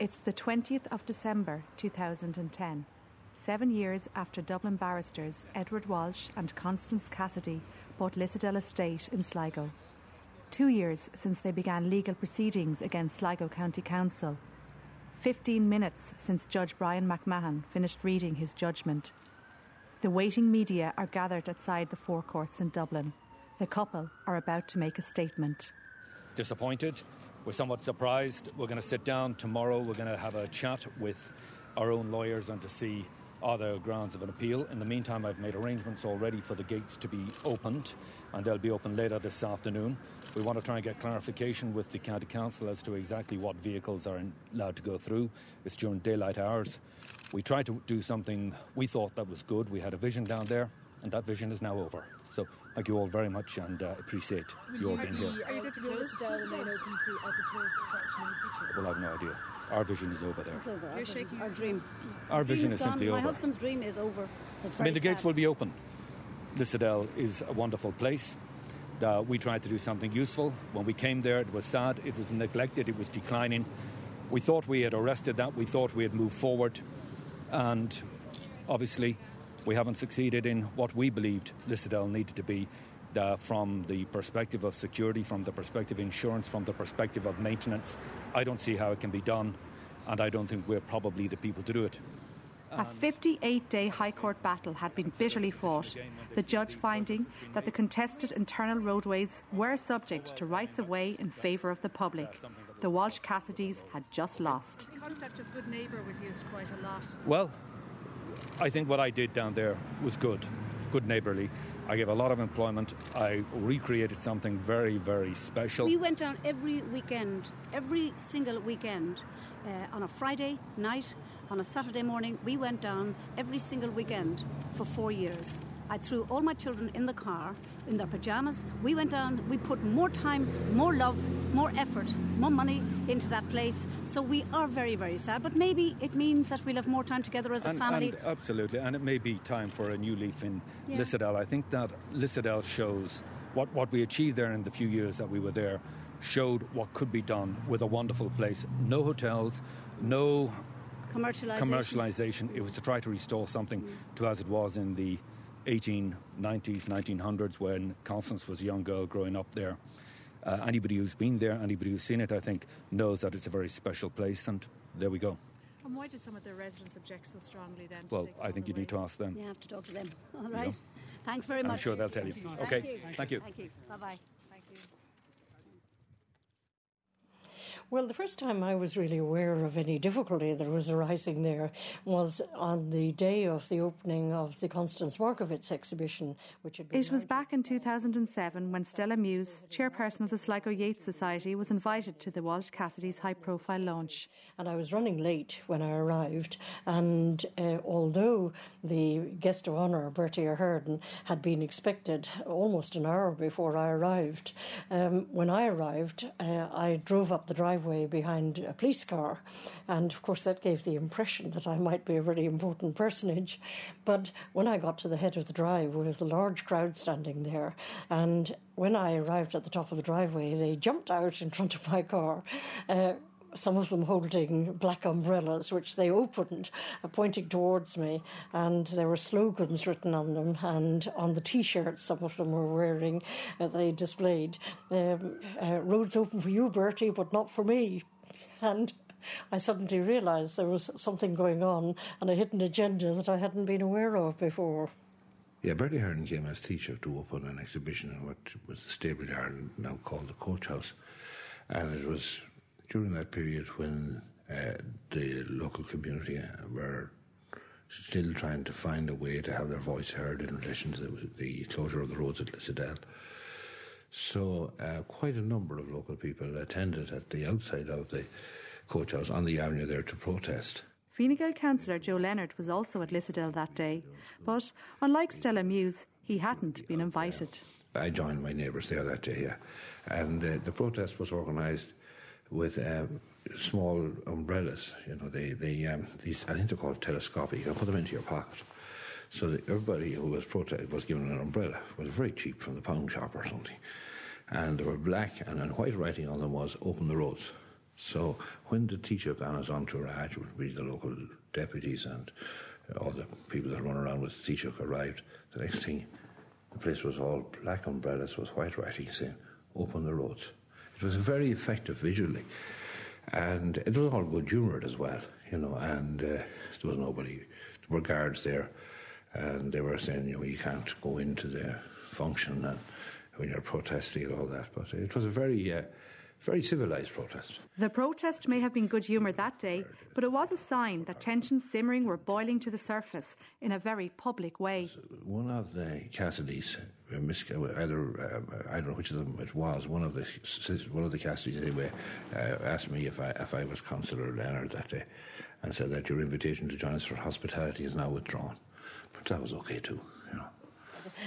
It's the 20th of December 2010, seven years after Dublin barristers Edward Walsh and Constance Cassidy bought Lissadell Estate in Sligo. Two years since they began legal proceedings against Sligo County Council. Fifteen minutes since Judge Brian McMahon finished reading his judgment. The waiting media are gathered outside the forecourts in Dublin. The couple are about to make a statement. Disappointed. We're somewhat surprised. We're going to sit down tomorrow. We're going to have a chat with our own lawyers and to see are there grounds of an appeal. In the meantime, I've made arrangements already for the gates to be opened, and they'll be open later this afternoon. We want to try and get clarification with the County Council as to exactly what vehicles are allowed to go through. It's during daylight hours. We tried to do something we thought that was good. We had a vision down there, and that vision is now over. So thank you all very much and uh, appreciate Will your you being be, here. Are you going to close down and open to as a tourist attraction in the future? Well, I've no idea. Our vision is over there. It's over. You're Our- shaking Our dream. Our vision Dream's is simply gone. My over. husband's dream is over. It's I mean, the gates will be open. Lissadell is a wonderful place. Uh, we tried to do something useful. When we came there, it was sad, it was neglected, it was declining. We thought we had arrested that, we thought we had moved forward, and obviously, we haven't succeeded in what we believed Lissadell needed to be. Uh, from the perspective of security, from the perspective of insurance, from the perspective of maintenance, I don't see how it can be done, and I don't think we're probably the people to do it. A 58 day High Court battle had been bitterly fought, the judge finding that the contested internal roadways were subject to rights of way in favour of the public. The Walsh Cassidys had just lost. The concept of good neighbour was used quite a lot. Well, I think what I did down there was good, good neighbourly. I gave a lot of employment. I recreated something very, very special. We went down every weekend, every single weekend, uh, on a Friday night, on a Saturday morning. We went down every single weekend for four years. I threw all my children in the car in their pajamas. We went down, we put more time, more love, more effort, more money into that place. So we are very, very sad. But maybe it means that we'll have more time together as a and, family. and absolutely, and it may be time for a new leaf in Yeah. Lissadell. I think that Lissadell shows what, what we achieved there in the few years that we were there, showed what could be done with a wonderful place. No hotels, no commercialization. commercialisation. It was to try to restore something to as it was in the 1890s, 1900s, when Constance was a young girl growing up there. Uh, anybody who's been there, anybody who's seen it, I think, knows that it's a very special place, and there we go. And why did some of the residents object so strongly then? to Well, take I think you away? need to ask them. You have to talk to them. All right. Thanks very I'm much. sure they'll tell you. Thank Okay, you. thank you. Thank you. Bye bye. Thank you. Well, the first time I was really aware of any difficulty that was arising there was on the day of the opening of the Constance Markievicz exhibition, which had been It was back in 2007 when Stella Muse, chairperson of the Sligo Yeats Society, was invited to the Walsh Cassidy's high profile launch. and I was running late when I arrived. And uh, although the guest of honour, Bertie Ahern, had been expected almost an hour before I arrived, um, when I arrived, uh, I drove up the driveway behind a police car, and of course that gave the impression that I might be a very important personage. But when I got to the head of the drive, there was a large crowd standing there, and when I arrived at the top of the driveway, they jumped out in front of my car. Uh, some of them holding black umbrellas, which they opened, uh, pointing towards me, and there were slogans written on them, and on the T-shirts some of them were wearing, uh, they displayed, um, uh, "Roads open for you, Bertie, but not for me," and. I suddenly realised there was something going on and a hidden agenda that I hadn't been aware of before. Yeah, Bertie Ahern came as Taoiseach to open an exhibition in what was the stable yard, now called the Coach House. And it was during that period when uh, the local community uh, were still trying to find a way to have their voice heard in relation to the, the closure of the roads at Lissadell. So, uh, quite a number of local people attended at the outside of the coach house on the avenue there to protest. Fine Gael councillor Joe Leonard was also at Lissadell that day, but unlike Stella Muse, he hadn't been invited. I joined my neighbours there that day, yeah. And uh, the protest was organised with um, small umbrellas. You know, they, they um, these I think they're called telescopic. You can put them into your pocket. So everybody who was protest was given an umbrella. It was very cheap from the pound shop or something. And they were black, and, and white writing on them was "Open the roads." So when the Taoiseach and his entourage, would be the local deputies and all the people that run around with the Taoiseach arrived, the next thing, the place was all black umbrellas with white writing saying, open the roads. It was very effective visually. And it was all good humoured as well, you know, and uh, there was nobody, there were guards there, and they were saying, you know, you can't go into the function and when you're protesting and all that. But it was a very, uh, very civilised protest. The protest may have been good humour that day, but it was a sign that tensions simmering were boiling to the surface in a very public way. One of the Cassidys, uh, either uh, I don't know which of them it was. One of the one of the Cassidys anyway uh, asked me if I if I was Councillor Leonard that day, and said that your invitation to join us for hospitality is now withdrawn. But that was okay too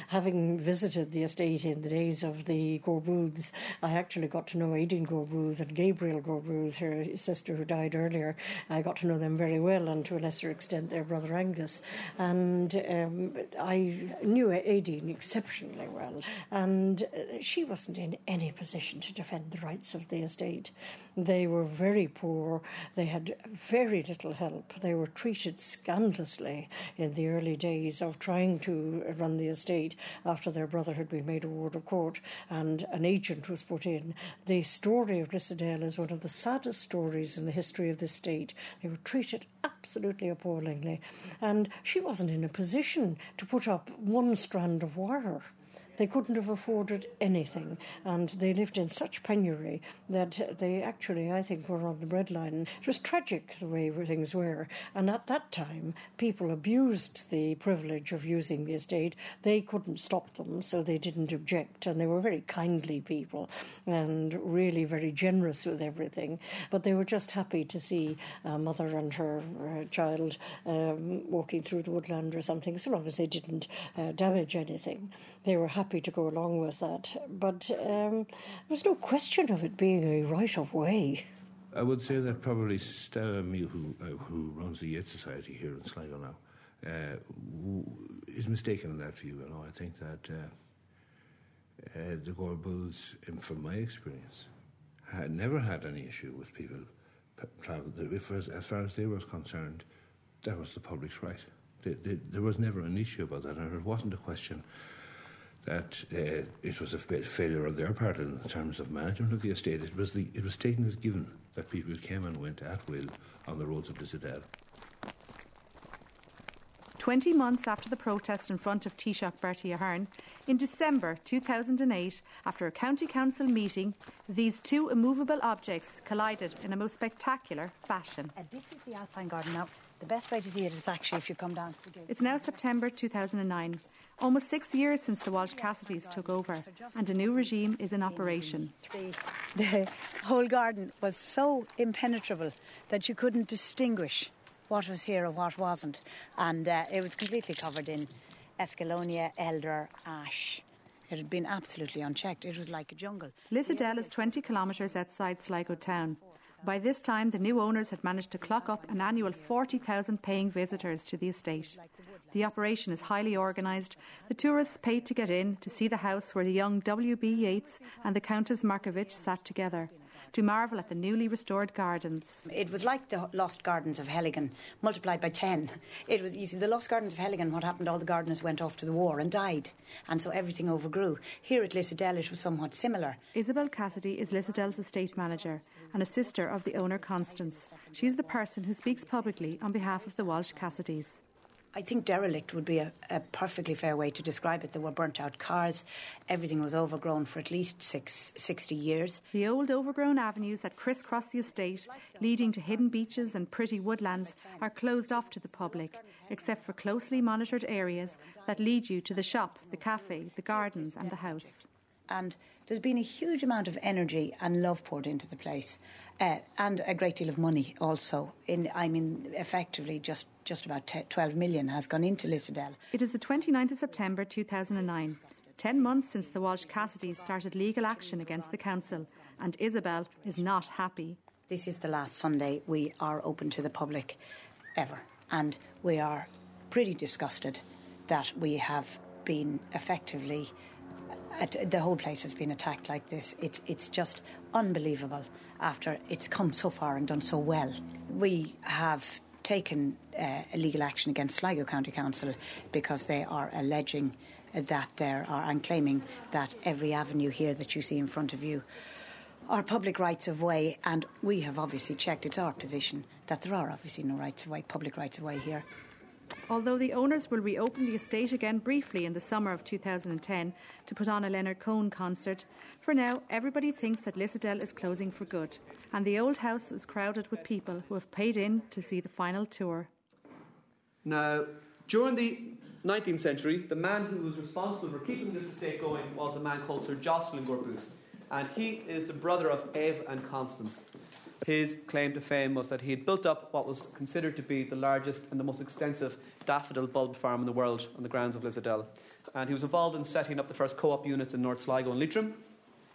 having visited the estate in the days of the Gore Booths, I actually got to know Aideen Gore Booth and Gabrielle Gore Booth, her sister who died earlier. I got to know them very well, and to a lesser extent, their brother Angus. And um, I knew Aideen exceptionally well, and she wasn't in any position to defend the rights of the estate. They were very poor, they had very little help, they were treated scandalously in the early days of trying to run the estate after their brother had been made a ward of court and an agent was put in. The story of Lissadell is one of the saddest stories in the history of the state. They were treated absolutely appallingly, and she wasn't in a position to put up one strand of wire. They couldn't have afforded anything, and they lived in such penury that they actually, I think, were on the breadline. It was tragic the way things were, and at that time, people abused the privilege of using the estate. They couldn't stop them, so they didn't object, and they were very kindly people and really very generous with everything. But they were just happy to see a mother and her uh, child um, walking through the woodland or something, so long as they didn't uh, damage anything. They were happy happy to go along with that. But um, there's no question of it being a right of way. I would say that probably Stella Mew, who, uh, who runs the Yeats Society here in Sligo now, uh, is mistaken in that view. You know, I think that uh, uh, the Gore Booths, from my experience, had never had any issue with people travel. If, as far as they were concerned, that was the public's right. They, they, there was never an issue about that, and it wasn't a question that uh, it was a failure on their part in terms of management of the estate. It was, the, it was taken as given that people came and went at will on the roads of Lissadell. 20 months after the protest in front of Taoiseach Bertie Ahern, in December 2008, after a county council meeting, these two immovable objects collided in a most spectacular fashion. And this is the Alpine Garden now. The best way to see it is actually if you come down to the gate. It's now September 2009, almost six years since the Walsh Cassidys took over, and a new regime is in operation. The, whole garden was so impenetrable that you couldn't distinguish what was here or what wasn't, and uh, it was completely covered in escallonia, elder, ash. It had been absolutely unchecked. It was like a jungle. Lissadell is 20 kilometres outside Sligo town. By this time, the new owners had managed to clock up an annual 40,000 paying visitors to the estate. The operation is highly organised. The tourists paid to get in to see the house where the young W.B. Yeats and the Countess Markievicz sat together to marvel at the newly restored gardens. It was like the Lost Gardens of Heligan multiplied by 10. It was, you see, the Lost Gardens of Heligan, what happened, all the gardeners went off to the war and died, and so everything overgrew. Here at Lissadell, it was somewhat similar. Isabel Cassidy is Lissadell's estate manager and a sister of the owner, Constance. She's the person who speaks publicly on behalf of the Walsh Cassidys. I think derelict would be a, a, perfectly fair way to describe it. There were burnt out cars, everything was overgrown for at least six, 60 years. The old overgrown avenues that crisscross the estate, leading to hidden beaches and pretty woodlands, are closed off to the public, except for closely monitored areas that lead you to the shop, the cafe, the gardens, and the house. And there's been a huge amount of energy and love poured into the place uh, and a great deal of money also. In I mean, effectively, just just about 12 million has gone into Lissadell. It is the 29th of September 2009. Ten months since the Walsh Cassidy started legal action against the council, and Isabel is not happy. This is the last Sunday we are open to the public ever, and we are pretty disgusted that we have been effectively. The whole place has been attacked like this. It's, it's just unbelievable after it's come so far and done so well. We have taken uh, legal action against Sligo County Council because they are alleging that there are and claiming that every avenue here that you see in front of you are public rights of way, and we have obviously checked. It's our position that there are obviously no rights of way, public rights of way here. Although the owners will reopen the estate again briefly in the summer of 2010 to put on a Leonard Cohen concert, for now everybody thinks that Lissadell is closing for good, and the old house is crowded with people who have paid in to see the final tour. Now, during the 19th century, the man who was responsible for keeping this estate going was a man called Sir Jocelyn Booth, and he is the brother of Eve and Constance. His claim to fame was that he had built up what was considered to be the largest and the most extensive daffodil bulb farm in the world on the grounds of Lissadell. And he was involved in setting up the first co op units in North Sligo and Leitrim.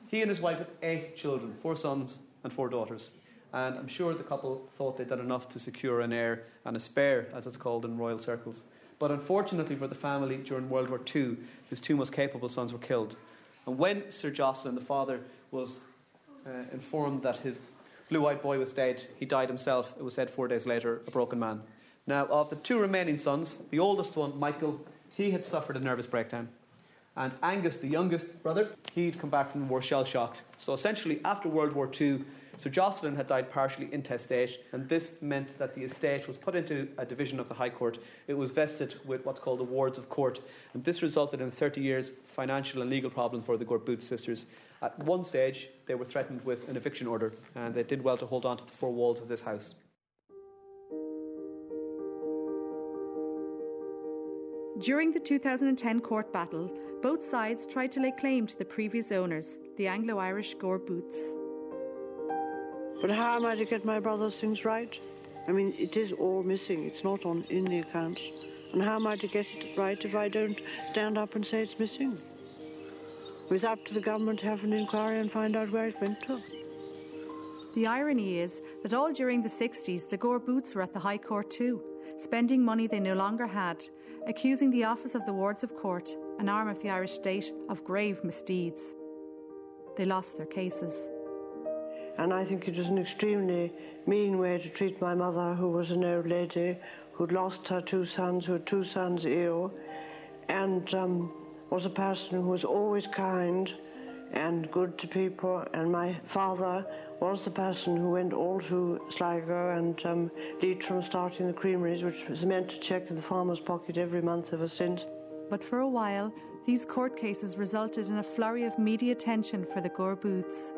He and his wife had eight children four sons and four daughters. And I'm sure the couple thought they'd done enough to secure an heir and a spare, as it's called in royal circles. But unfortunately for the family, during World War II, his two most capable sons were killed. And when Sir Jocelyn, the father, was uh, informed that his blue eyed boy was dead, he died himself, it was said four days later, a broken man. Now, of the two remaining sons, the oldest one, Michael, he had suffered a nervous breakdown. And Angus, the youngest brother, he'd come back from the war shell shocked. So essentially, after World War II, Sir Jocelyn had died partially intestate, and this meant that the estate was put into a division of the High Court. It was vested with what's called the wards of court, and this resulted in 30 years' financial and legal problem for the Gore Booth sisters. At one stage, they were threatened with an eviction order, and they did well to hold on to the four walls of this house. During the 2010 court battle, both sides tried to lay claim to the previous owners, the Anglo Irish Gore Booths. But how am I to get my brother's things right? I mean, it is all missing. It's not on in the accounts. And how am I to get it right if I don't stand up and say it's missing? It's up to the government to have an inquiry and find out where it went to. The irony is that all during the 60s, the Gore Booths were at the High Court too, spending money they no longer had, accusing the Office of the Wards of Court, an arm of the Irish state, of grave misdeeds. They lost their cases. And I think it was an extremely mean way to treat my mother, who was an old lady who'd lost her two sons, who had two sons ill, and um, was a person who was always kind and good to people. And my father was the person who went all through Sligo and um, Leitrim, starting the creameries, which was meant to check in the farmer's pocket every month ever since. But for a while, these court cases resulted in a flurry of media attention for the Gore Booths.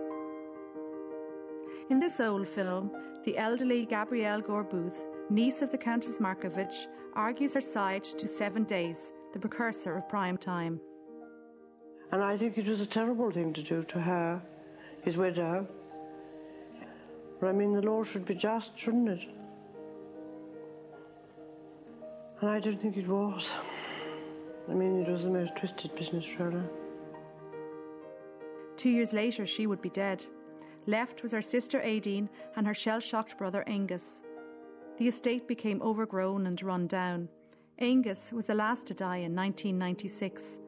In this old film, the elderly Gabrielle Gore Booth, niece of the Countess Markievicz, argues her side to Seven Days, the precursor of prime time. And I think it was a terrible thing to do to her, his widow. But I mean, the law should be just, shouldn't it? And I don't think it was. I mean, it was the most twisted business, really. Two years later, she would be dead. Left was her sister Aideen and her shell shocked brother Angus. The estate became overgrown and run down. Angus was the last to die in 1996.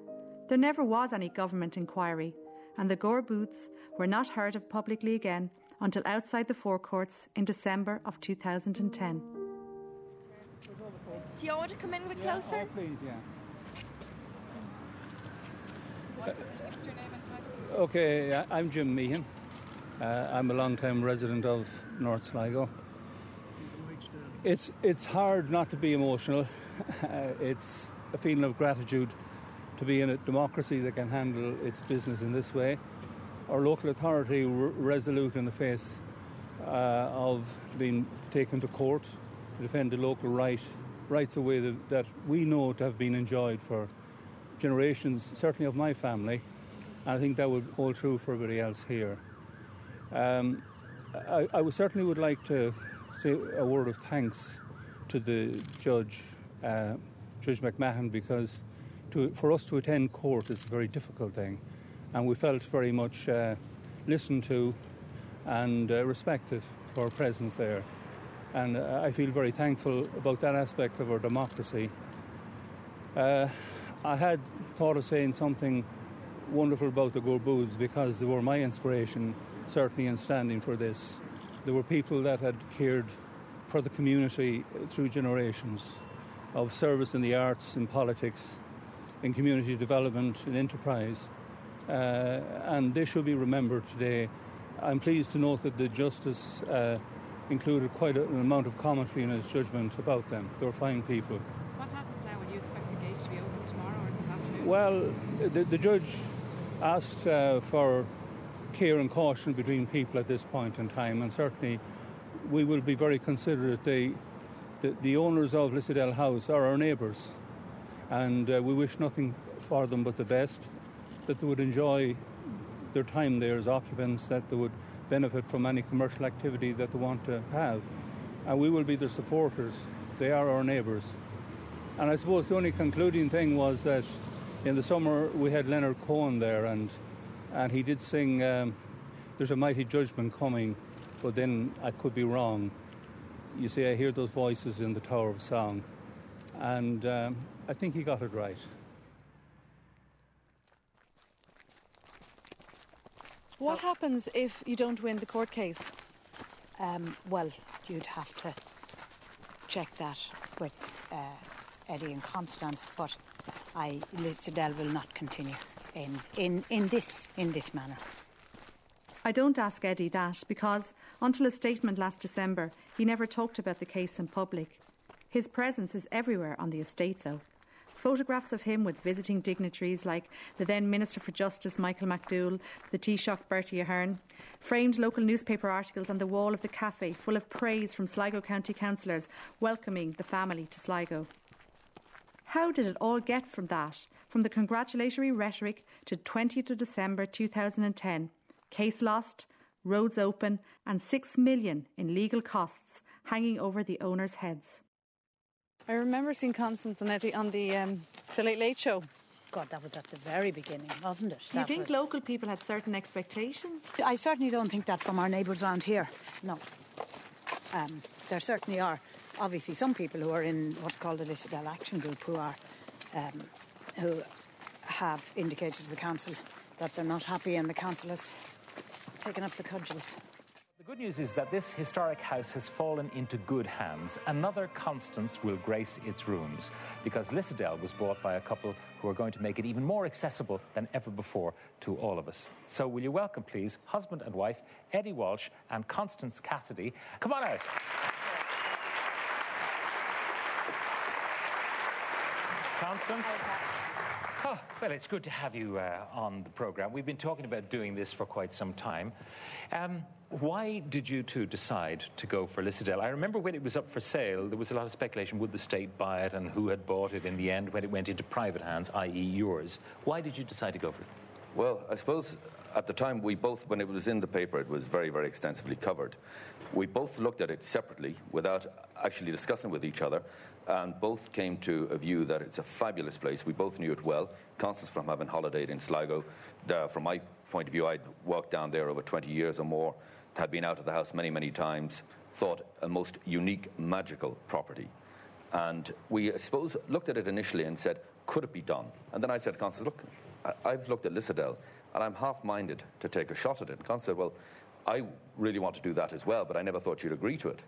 There never was any government inquiry, and the Gore Booths were not heard of publicly again until outside the forecourts in December of 2010. Do you want to come in a bit closer? Yeah, oh, please, yeah. What's, what's your name and title? Okay, I'm Jim Meehan. Uh, I'm a long-time resident of North Sligo. It's it's hard not to be emotional. Uh, it's a feeling of gratitude to be in a democracy that can handle its business in this way. Our local authority resolute in the face uh, of being taken to court to defend the local right rights away that, that we know to have been enjoyed for generations, certainly of my family. I think that would hold true for everybody else here. Um, I, I would certainly would like to say a word of thanks to the judge, uh, Judge McMahon, because to, for us to attend court is a very difficult thing, and we felt very much uh, listened to and uh, respected for our presence there. And uh, I feel very thankful about that aspect of our democracy. Uh, I had thought of saying something wonderful about the Gore Booths because they were my inspiration certainly in standing for this. There were people that had cared for the community through generations of service in the arts, in politics, in community development, in enterprise. Uh, and they should be remembered today. I'm pleased to note that the Justice uh, included quite an amount of commentary in his judgment about them. They were fine people. What happens now? Would you expect the gate to be open tomorrow or this afternoon? Well, the, the judge asked uh, for care and caution between people at this point in time, and certainly we will be very considerate. They, the, the owners of Lissadell House are our neighbours, and uh, we wish nothing for them but the best, that they would enjoy their time there as occupants, that they would benefit from any commercial activity that they want to have. And we will be their supporters. They are our neighbours. And I suppose the only concluding thing was that in the summer we had Leonard Cohen there, and, and he did sing um, There's a Mighty Judgment Coming, but then I could be wrong. You see, I hear those voices in the Tower of Song, and um, I think he got it right. What happens if you don't win the court case? Um, well, you'd have to check that with uh, Eddie and Constance, but I, Lissadell will not continue in, in, in, this, in this manner. I don't ask Eddie that because, until his statement last December, he never talked about the case in public. His presence is everywhere on the estate, though. Photographs of him with visiting dignitaries like the then Minister for Justice Michael McDowell, the Taoiseach Bertie Ahern, framed local newspaper articles on the wall of the cafe full of praise from Sligo County councillors welcoming the family to Sligo. How did it all get from that, from the congratulatory rhetoric to 20th of December 2010? Case lost, roads open, and six million in legal costs hanging over the owners' heads. I remember seeing Constance and Eddie on the um, the Late Late Show. God, that was at the very beginning, wasn't it? Do you That think was- local people had certain expectations? I certainly don't think that from our neighbours around here. No. Um, there certainly are, obviously, some people who are in what's called the Lissadell Action Group who are, um, who have indicated to the council that they're not happy, and the council has taken up the cudgels. The good news is that this historic house has fallen into good hands. Another Constance will grace its rooms because Lissadell was bought by a couple who are going to make it even more accessible than ever before to all of us. So, will you welcome, please, husband and wife Eddie Walsh and Constance Cassidy? Come on out. Constance? Oh, well, it's good to have you uh, on the program. We've been talking about doing this for quite some time. Um, why did you two decide to go for Lissadell? I remember when it was up for sale, there was a lot of speculation would the state buy it and who had bought it in the end when it went into private hands, i.e., yours. Why did you decide to go for it? Well, I suppose at the time we both, when it was in the paper, it was very, very extensively covered. We both looked at it separately without actually discussing with each other, and both came to a view that it's a fabulous place. We both knew it well. Constance from having holidayed in Sligo. From my point of view, I'd walked down there over 20 years or more, had been out of the house many, many times, thought a most unique, magical property. And we, I suppose, looked at it initially and said, could it be done? And then I said, Constance, look, I've looked at Lissadell and I'm half minded to take a shot at it. And Constance said, well, I really want to do that as well, but I never thought you'd agree to it.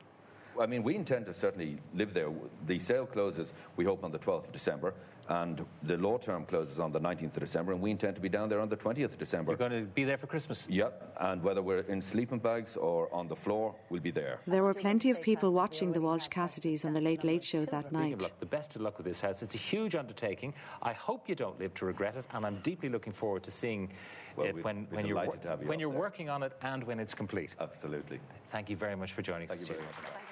I mean, we intend to certainly live there. The sale closes, we hope, on the 12th of December, and the law term closes on the 19th of December, and we intend to be down there on the 20th of December. You're going to be there for Christmas? Yep, and whether we're in sleeping bags or on the floor, we'll be there. There were plenty of people watching the Walsh Cassidys on the Late Late Show that night. luck, the best of luck with this house. It's a huge undertaking. I hope you don't live to regret it, and I'm deeply looking forward to seeing Well, it when, when you're, delighted you when you're there. working on it and when it's complete. Absolutely. Thank you very much for joining us. Thank you very much.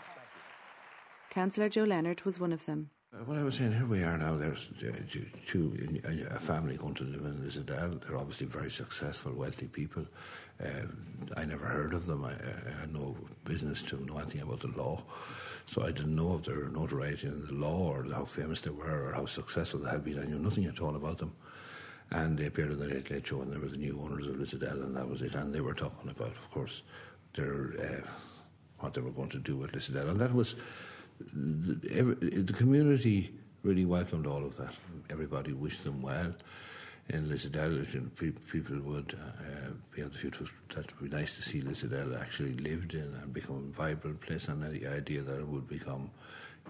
Councillor Joe Leonard was one of them. Uh, What I was saying, here we are now. There's two, a family going to live in Lissadell. They're obviously very successful, wealthy people. Uh, I never heard of them. I, I had no business to know anything about the law, so I didn't know of their notoriety in the law or how famous they were or how successful they had been. I knew nothing at all about them. And they appeared on the Late Late Show, and they were the new owners of Lissadell, and that was it. And they were talking about, of course, their uh, what they were going to do with Lissadell, and that was the, the community really welcomed all of that. Everybody wished them well. in Lissadell, and pe- people would uh, be able to feel that would be nice to see Lissadell actually lived in and become a vibrant place, and the idea that it would become,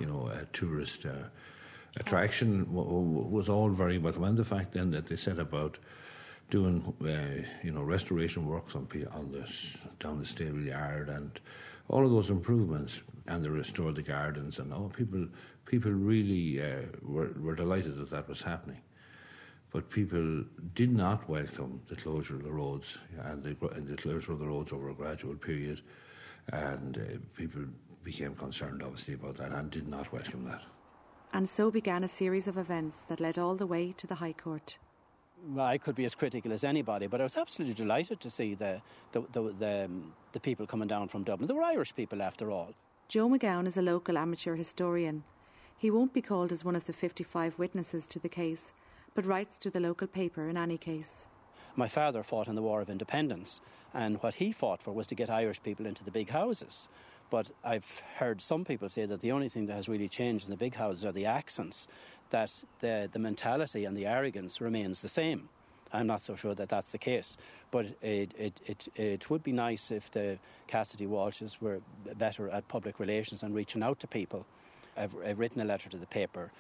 you know, a tourist uh, attraction w- w- was all very. welcome. And the fact then that they set about doing, uh, you know, restoration works on, on the down the stable yard and all of those improvements, and they restored the gardens and all people. People really uh, were, were delighted that that was happening but people did not welcome the closure of the roads and the, and the closure of the roads over a gradual period, and uh, people became concerned, obviously, about that and did not welcome that. And so began a series of events that led all the way to the High Court. Well, I could be as critical as anybody, but I was absolutely delighted to see the the the, the, um, the people coming down from Dublin. They were Irish people, after all. Joe McGowan is a local amateur historian. He won't be called as one of the 55 witnesses to the case, but writes to the local paper in any case. My father fought in the War of Independence, and what he fought for was to get Irish people into the big houses. But I've heard some people say that the only thing that has really changed in the big houses are the accents, that the, the mentality and the arrogance remains the same. I'm not so sure that that's the case. But it, it, it, it would be nice if the Cassidy Walshes were better at public relations and reaching out to people. I've, I've written a letter to the paper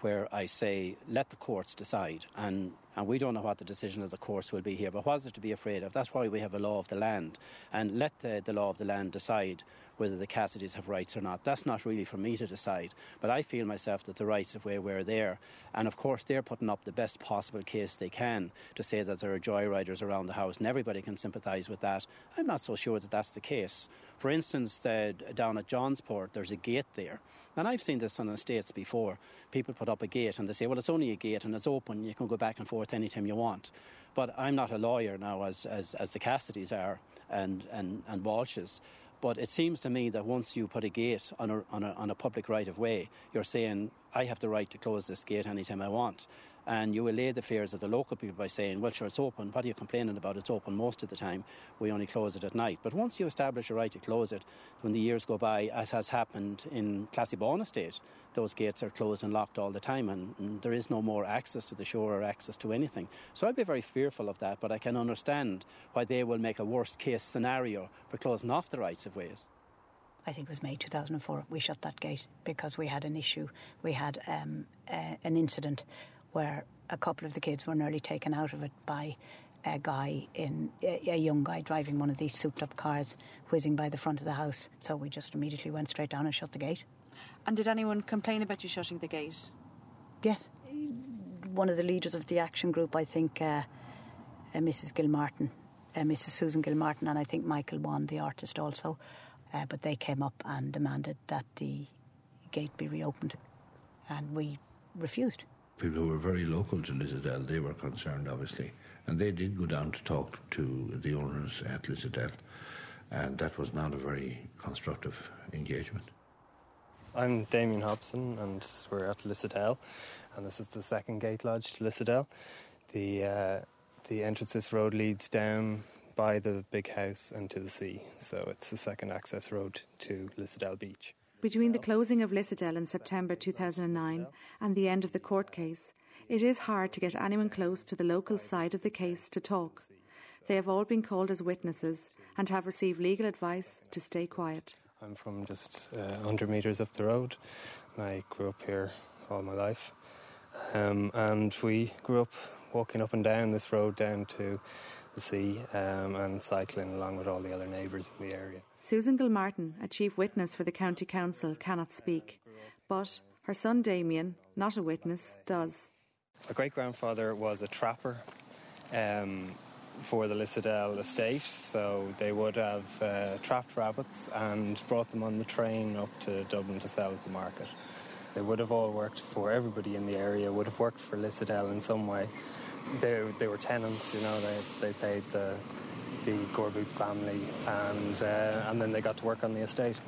where I say, let the courts decide. And, and we don't know what the decision of the courts will be here, but what is it to be afraid of? That's why we have a law of the land. And let the, the law of the land decide whether the Cassidys have rights or not. That's not really for me to decide. But I feel myself that the rights of way were there. And of course, they're putting up the best possible case they can to say that there are joyriders around the house, and everybody can sympathise with that. I'm not so sure that that's the case. For instance, down at Johnsport, there's a gate there. And I've seen this on estates before. People put up a gate and they say, well, it's only a gate and it's open. You can go back and forth anytime you want. But I'm not a lawyer now, as, as, as the Cassidys are and, and, and Walshes. But it seems to me that once you put a gate on a, on a, on a public right of way, you're saying, I have the right to close this gate anytime I want and you allay the fears of the local people by saying, well, sure, it's open. What are you complaining about? It's open most of the time. We only close it at night. But once you establish a right to close it, when the years go by, as has happened in Classiebawn Estate, those gates are closed and locked all the time, and, there is no more access to the shore or access to anything. So I'd be very fearful of that, but I can understand why they will make a worst case scenario for closing off the rights of ways. I think it was May 2004, we shut that gate because we had an issue. We had um, an incident where a couple of the kids were nearly taken out of it by a guy in a young guy driving one of these souped up cars whizzing by the front of the house. So we just immediately went straight down and shut the gate. And did anyone complain about you shutting the gate? Yes. One of the leaders of the action group, I think, uh, uh, Mrs. Gilmartin, uh, Mrs. Susan Gilmartin, and I think Michael Wan, the artist, also. Uh, but they came up and demanded that the gate be reopened, and we refused people who were very local to Lissadell, they were concerned, obviously. And they did go down to talk to the owners at Lissadell, and that was not a very constructive engagement. I'm Damien Hobson, and we're at Lissadell, and this is the second gate lodge to Lissadell. The, uh, the entrance this road leads down by the big house and to the sea, so it's the second access road to Lissadell Beach. Between the closing of Lissadell in September 2009 and the end of the court case, it is hard to get anyone close to the local side of the case to talk. They have all been called as witnesses and have received legal advice to stay quiet. I'm from just uh, 100 metres up the road. I grew up here all my life. Um, and we grew up walking up and down this road down to the sea um, and cycling along with all the other neighbours in the area. Susan Gilmartin, a chief witness for the County Council, cannot speak, but her son Damien, not a witness, does. My great grandfather was a trapper um, for the Lissadell estate, so they would have uh, trapped rabbits and brought them on the train up to Dublin to sell at the market. They would have all worked for everybody in the area, would have worked for Lissadell in some way they, they were tenants, you know, they, they paid the, the Gore Booth family and, uh, and then they got to work on the estate.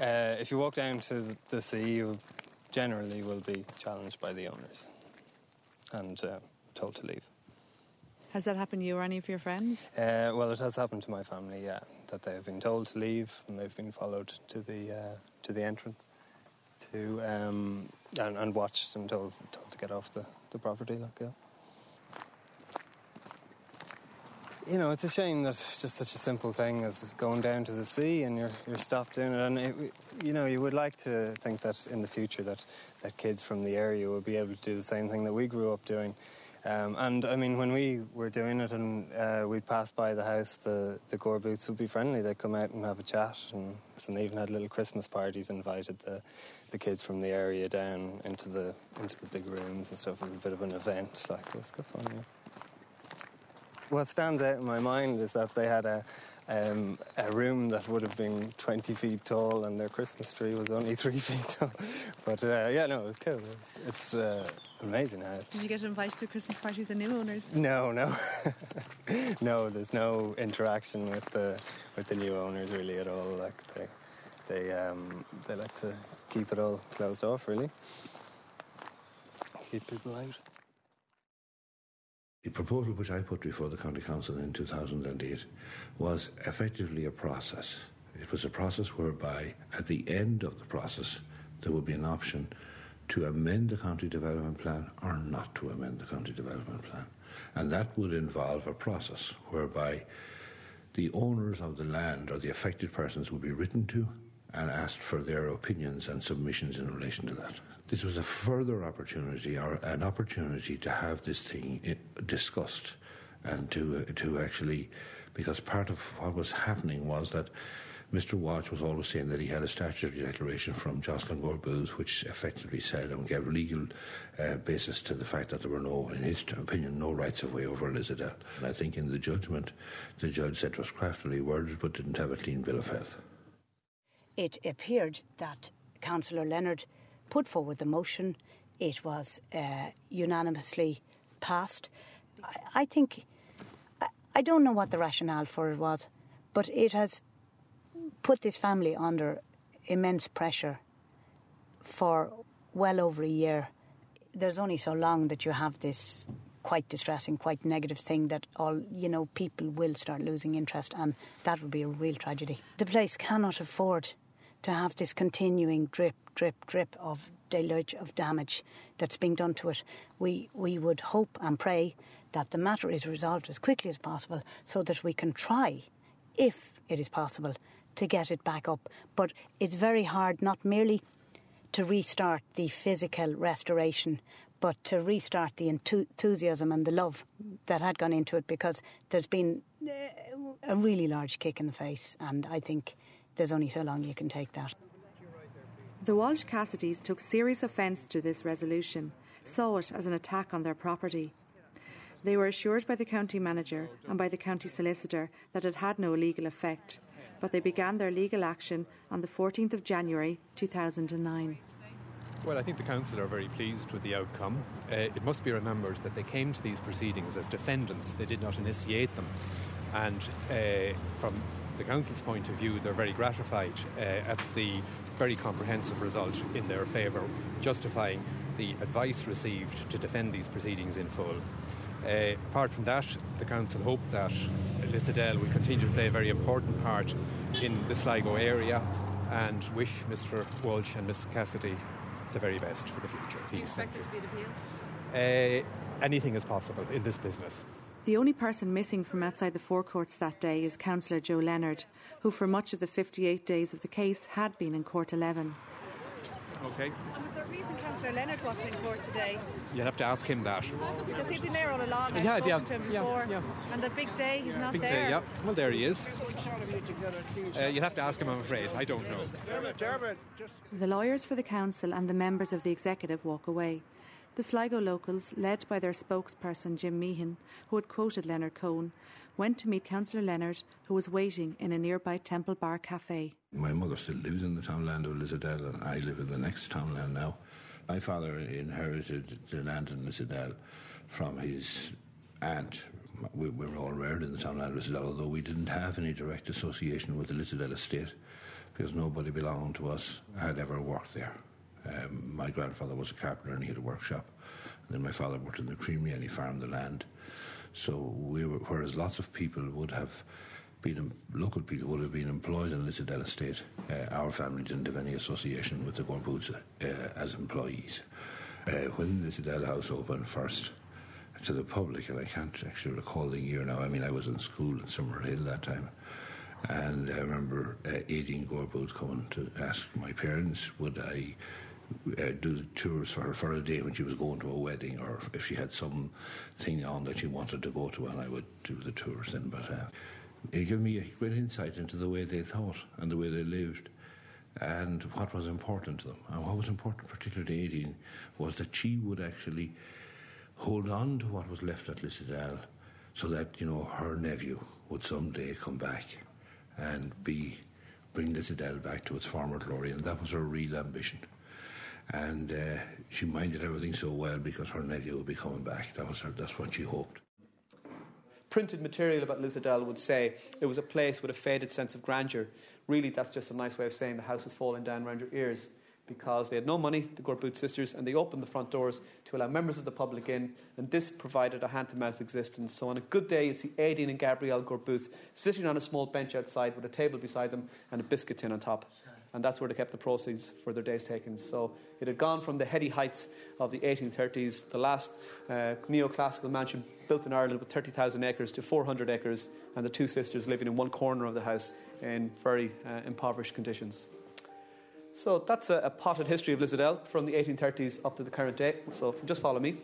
Uh, if you walk down to the sea, you generally will be challenged by the owners and uh, told to leave. Has that happened to you or any of your friends? Uh, well, it has happened to my family, yeah, that they have been told to leave and they've been followed to the, uh, to the entrance. to um, and, and, watched and told, told to get off the, the property. Like, yeah. You know, it's a shame that just such a simple thing as going down to the sea and you're you're stopped doing it. And it, you know, you would like to think that in the future that that kids from the area will be able to do the same thing that we grew up doing. Um, and I mean, when we were doing it and uh, we'd pass by the house, the, the Gore Booths would be friendly. They'd come out and have a chat. And, and they even had little Christmas parties, invited the, the kids from the area down into the, into the big rooms and stuff. It was a bit of an event. Like, was good fun, yeah. What stands out in my mind is that they had a, um, a room that would have been 20 feet tall and their Christmas tree was only three feet tall. But uh, yeah, no, it was cool. It's, it's uh, amazing house. Did you get invited to Christmas with the new owners? No, no. no, there's no interaction with the, with the new owners really at all. Like they, they, um, they like to keep it all closed off, really. Keep people out. The proposal which I put before the County Council in 2008 was effectively a process. It was a process whereby, at the end of the process, there would be an option to amend the county development plan or not to amend the county development plan. And that would involve a process whereby the owners of the land or the affected persons would be written to and asked for their opinions and submissions in relation to that. This was a further opportunity, or an opportunity to have this thing eh, discussed and to uh, to actually, because part of what was happening was that Mr. Walsh was always saying that he had a statutory declaration from Jocelyn Gore Booth, which effectively said and gave a legal uh, basis to the fact that there were no, in his opinion, no rights of way over Lissadell. And I think in the judgment, the judge said it was craftily worded but didn't have a clean bill of health it appeared that Councillor Leonard put forward the motion. It was uh, unanimously passed. I, I think, I, I don't know what the rationale for it was, but it has put this family under immense pressure for well over a year. There's only so long that you have this quite distressing, quite negative thing that all you know people will start losing interest, and that would be a real tragedy. The place cannot afford to have this continuing drip, drip, drip of deluge of damage that's being done to it. We we would hope and pray that the matter is resolved as quickly as possible, so that we can try, if it is possible, to get it back up. But it's very hard not merely to restart the physical restoration, but to restart the enthusiasm and the love that had gone into it because there's been uh, a really large kick in the face, and I think there's only so long you can take that. The Walsh Cassidys took serious offence to this resolution, saw it as an attack on their property. They were assured by the county manager and by the county solicitor that it had no legal effect, but they began their legal action on the 14th of January 2009. Well, I think the council are very pleased with the outcome. Uh, it must be remembered that they came to these proceedings as defendants, they did not initiate them. And uh, from the council's point of view, they're very gratified uh, at the very comprehensive result in their favour, justifying the advice received to defend these proceedings in full. Uh, apart from that, the council hope that Lissadell will continue to play a very important part in the Sligo area and wish Mr Walsh and Miss Cassidy the very best for the future. Do you expect it to be appealed? Uh, anything is possible in this business. The only person missing from outside the forecourts that day is Councillor Joe Leonard, who for much of the 58 days of the case had been in Court 11. Okay. And was there a reason Councillor Leonard wasn't in court today? You'll have to ask him that. Because he'd been there all along. I've yeah, yeah, to him yeah, before. yeah. And the big day, he's not Big there. day, yeah. Well, there he is. Uh, you'll have to ask him, I'm afraid. I don't know. The lawyers for the council and the members of the executive walk away. The Sligo locals, led by their spokesperson Jim Meehan, who had quoted Leonard Cohen, went to meet Councillor Leonard, who was waiting in a nearby Temple Bar cafe. My mother still lives in the townland of Lissadell, and I live in the next townland now. My father inherited the land in Lissadell from his aunt. We, we were all reared in the townland of Lissadell, although we didn't have any direct association with the Lissadell estate because nobody belonging to us had ever worked there. Um, my grandfather was a carpenter and he had a workshop. And then my father worked in the creamery and he farmed the land. So we were, whereas lots of people would have been local people would have been employed in Lissadell Estate. Uh, our family didn't have any association with the Gore Booths uh, as employees. Uh, when Lissadell House opened first to the public, and I can't actually recall the year now. I mean, I was in school in Summerhill that time. And I remember uh, Aideen Gore Booth coming to ask my parents, would I uh, do the tours for her for a day when she was going to a wedding, or if she had some thing on that she wanted to go to, and I would do the tours then. But uh, it gave me a great insight into the way they thought and the way they lived and what was important to them. And what was important, particularly to Aideen, was that she would actually hold on to what was left at Lissadell so that, you know, her nephew would someday come back and be bring Lissadell back to its former glory. And that was her real ambition. And uh, she minded everything so well because her nephew would be coming back. That was her, that's what she hoped printed material about Lissadell would say it was a place with a faded sense of grandeur. Really, that's just a nice way of saying the house is falling down around your ears because they had no money, the Gore Booth sisters, and they opened the front doors to allow members of the public in, and this provided a hand to mouth existence. So on a good day, you'd see Aideen and Gabrielle Gore Booth sitting on a small bench outside with a table beside them and a biscuit tin on top and that's where they kept the proceeds for their day's takings. So it had gone from the heady heights of the 1830s, the last uh, neoclassical mansion built in Ireland with 30,000 acres, to 400 acres, and the two sisters living in one corner of the house in very uh, impoverished conditions. So that's a, a potted history of Lissadell from the 1830s up to the current day. So just follow me.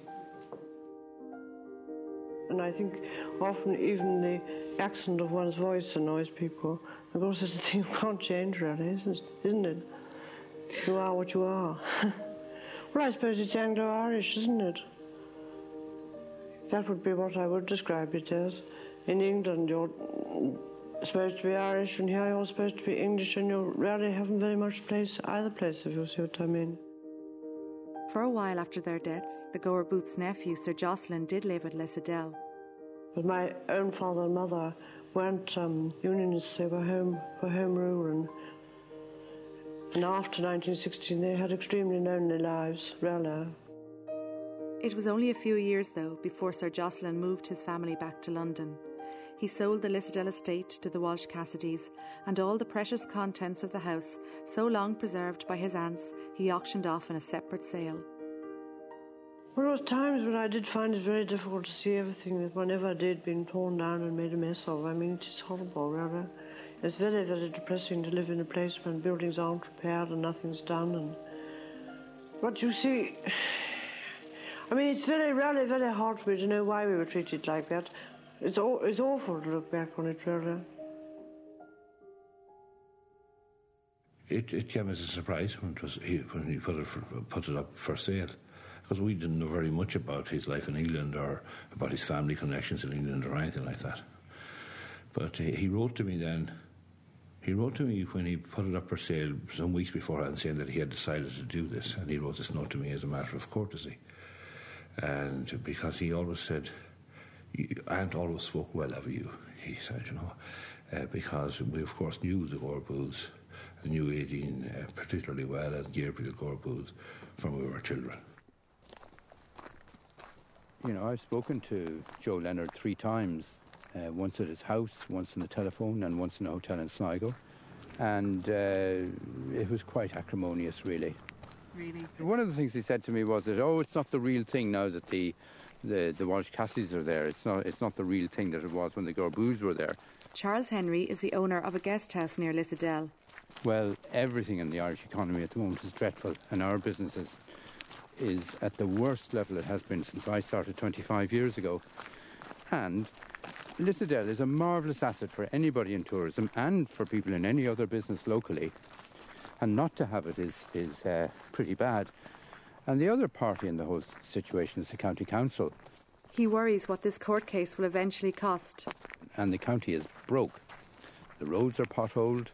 And I think often even the accent of one's voice annoys people. Of course, it's a thing you can't change, really, isn't it? You are what you are. well, I suppose it's Anglo-Irish, isn't it? That would be what I would describe it as. In England, you're supposed to be Irish, and here you're supposed to be English, and you rarely haven't very much place either place, if you see what I mean. For a while after their deaths, the Gore Booth's nephew, Sir Jocelyn, did live at Lissadell. But my own father and mother weren't um, unionists, they were home for home rule. And, and after 1916, they had extremely lonely lives, really. It was only a few years, though, before Sir Jocelyn moved his family back to London. He sold the Lissadell estate to the Walsh Cassidys, and all the precious contents of the house, so long preserved by his aunts, he auctioned off in a separate sale. There was times when I did find it very difficult to see everything that one ever did being torn down and made a mess of. I mean, it is horrible, rather. It's very, very depressing to live in a place when buildings aren't repaired and nothing's done. And but you see, I mean, it's very, really, very hard for me to know why we were treated like that. It's all, it's awful to look back on it, really. It, it came as a surprise when, it was, he, when he put it, for, put it up for sale because we didn't know very much about his life in England or about his family connections in England or anything like that. But he, he wrote to me then. He wrote to me when he put it up for sale some weeks beforehand, saying that he had decided to do this, and he wrote this note to me as a matter of courtesy, and because he always said, "Aunt always spoke well of you," he said, you know, uh, because we of course knew the Gore Booths, knew Aideen uh, particularly well, and Gabrielle Gore Booth from we were children you know, I've spoken to Joe Leonard three times, uh, once at his house, once on the telephone, and once in a hotel in Sligo. And uh, it was quite acrimonious, really. Really? One of the things he said to me was that, oh, it's not the real thing now that the the, the Walsh Cassidys are there. It's not, it's not the real thing that it was when the Gore Booths were there. Charles Henry is the owner of a guest house near Lissadell. Well, everything in the Irish economy at the moment is dreadful, and our business is is at the worst level it has been since I started 25 years ago. And Lissadell is a marvellous asset for anybody in tourism and for people in any other business locally. And not to have it is, is uh, pretty bad. And the other party in the whole situation is the county council. He worries what this court case will eventually cost. And the county is broke. The roads are potholed,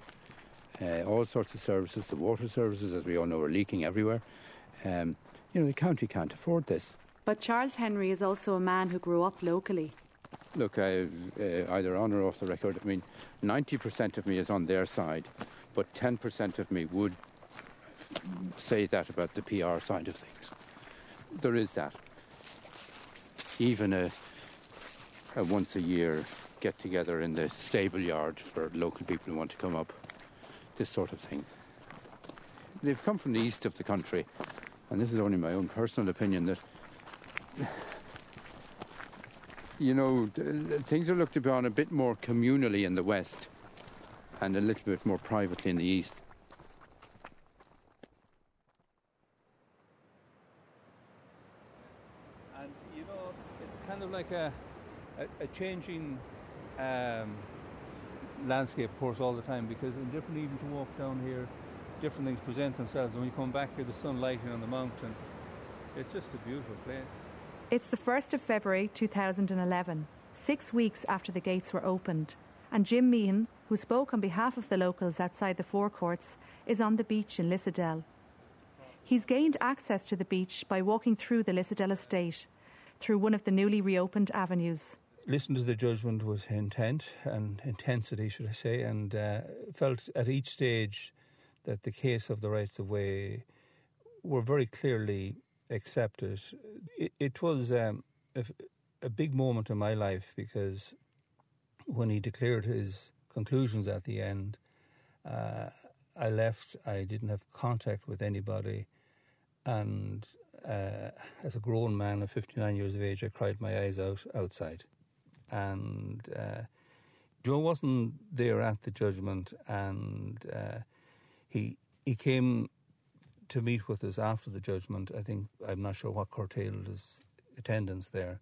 uh, all sorts of services, the water services, as we all know, are leaking everywhere. Um, you know, the county can't afford this. But Charles Henry is also a man who grew up locally. Look, I, uh, either on or off the record, I mean, 90% of me is on their side, but 10% of me would say that about the PR side of things. There is that. Even a a once a year get together in the stable yard for local people who want to come up, this sort of thing. They've come from the east of the country, and this is only my own personal opinion that. You know, things are looked upon a bit more communally in the west and a little bit more privately in the east. And you know, it's kind of like a, a, a changing um, landscape, of course, all the time because in different even to walk down here, different things present themselves. And when you come back here, the sun lighting on the mountain, it's just a beautiful place. It's the 1st of February 2011, six weeks after the gates were opened, and Jim Meehan, who spoke on behalf of the locals outside the forecourts, is on the beach in Lissadell. He's gained access to the beach by walking through the Lissadell estate, through one of the newly reopened avenues. Listened to the judgment with intent and intensity, should I say, and uh, felt at each stage that the case of the rights of way were very clearly accepted. It, it was um, a, a big moment in my life because when he declared his conclusions at the end, uh, I left. I didn't have contact with anybody, and uh, as a grown man of 59 years of age, I cried my eyes out outside. And uh, Joe wasn't there at the judgment, and uh, he he came to meet with us after the judgment. I think I'm not sure what curtailed his attendance there,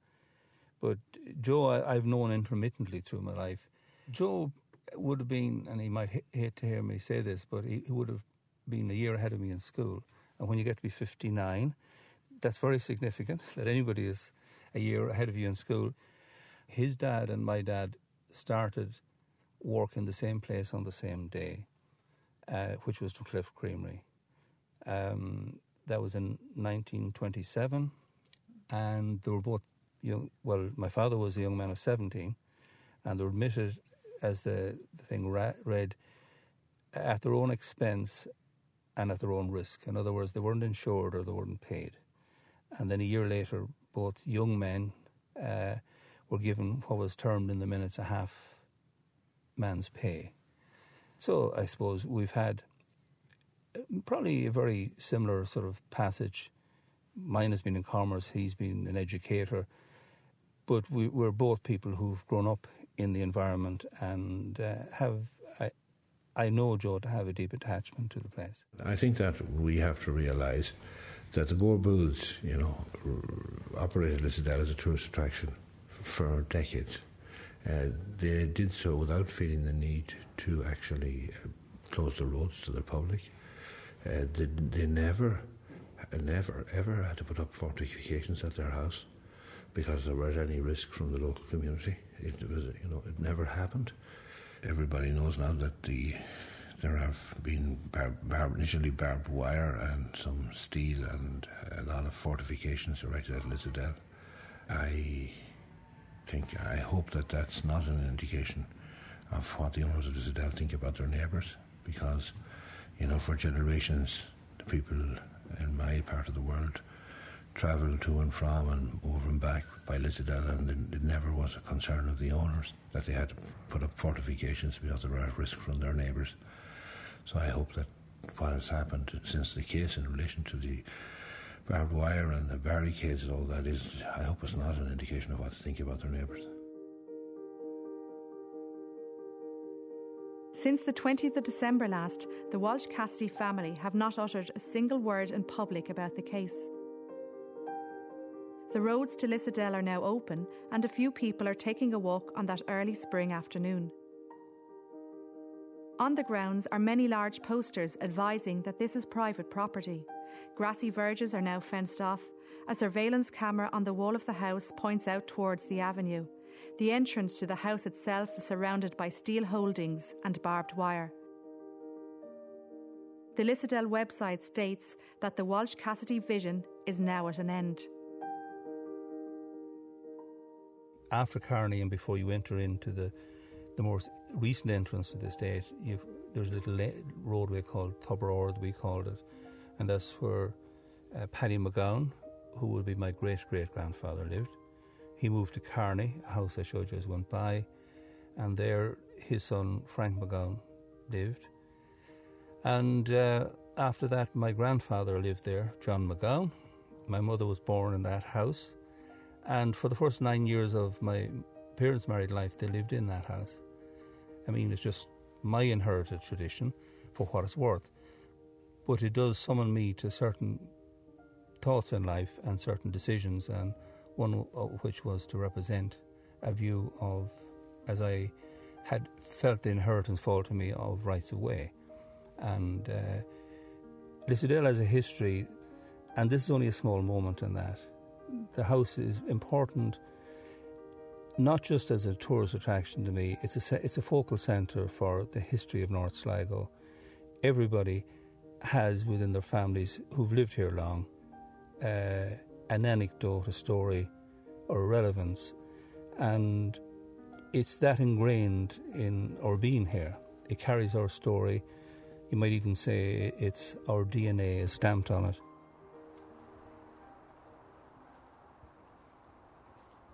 but Joe I, I've known intermittently through my life. Joe would have been, and he might hate to hear me say this, but he, he would have been a year ahead of me in school. And when you get to be 59, that's very significant that anybody is a year ahead of you in school. His dad and my dad started work in the same place on the same day, uh, which was to Cliff Creamery. Um, that was in 1927, and they were both young. Well, my father was a young man of 17, and they were admitted, as the, thing ra- read, at their own expense and at their own risk. In other words, they weren't insured or they weren't paid. And then a year later, both young men uh, were given what was termed in the minutes a half man's pay. So I suppose we've had uh, probably a very similar sort of passage. Mine has been in commerce, he's been an educator, but we, we're both people who've grown up in the environment and uh, have, I, know Joe to have a deep attachment to the place. I think that we have to realise that the Gore Booths, you know, operated Lissadell as a tourist attraction for decades. Uh, they did so without feeling the need to actually uh, close the roads to the public. Uh, they, they never, never, ever had to put up fortifications at their house because there was any risk from the local community. It was, you know, it never happened. Everybody knows now that the there have been bar- bar- initially barbed wire and some steel and a lot of fortifications erected at Lissadell. I think, I hope that that's not an indication of what the owners of Lissadell think about their neighbours, because, you know, for generations, the people in my part of the world travel to and from and over and back by Lissadell, and it, it never was a concern of the owners that they had to put up fortifications because they were at risk from their neighbours. So I hope that what has happened since the case in relation to the barbed wire and the barricades and all that is, I hope it's not an indication of what to think about their neighbours. Since the 20th of December last, the Walsh Cassidy family have not uttered a single word in public about the case. The roads to Lissadell are now open, and a few people are taking a walk on that early spring afternoon. On the grounds are many large posters advising that this is private property. Grassy verges are now fenced off. A surveillance camera on the wall of the house points out towards the avenue. The entrance to the house itself is surrounded by steel holdings and barbed wire. The Lissadell website states that the Walsh Cassidy vision is now at an end. After Carney and before you enter into the the more recent entrance to the estate, there's a little la- roadway called Tubberord, we called it, and that's where uh, Paddy McGowan, who would be my great great grandfather, lived. he moved to Carney, a house I showed you as went by, and there his son Frank McGowan lived. And uh, after that, my grandfather lived there, John McGowan. My mother was born in that house. And for the first nine years of my parents' married life, they lived in that house. I mean, it's just my inherited tradition for what it's worth. But it does summon me to certain thoughts in life and certain decisions, and one of which was to represent a view of, as I had felt the inheritance fall to me, of rights of way. And uh, has a history, and this is only a small moment in that. The house is important not just as a tourist attraction to me, it's a, it's a focal centre for the history of North Sligo. Everybody has within their families who've lived here long uh, an anecdote, a story, or a relevance, and it's that ingrained in our being here. It carries our story. You might even say it's our DNA is stamped on it.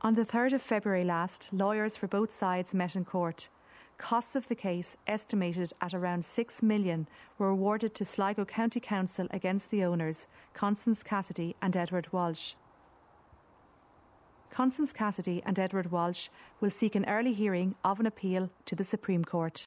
On the 3rd of February last, lawyers for both sides met in court. Costs of the case, estimated at around 6 million, were awarded to Sligo County Council against the owners, Constance Cassidy and Edward Walsh. Constance Cassidy and Edward Walsh will seek an early hearing of an appeal to the Supreme Court.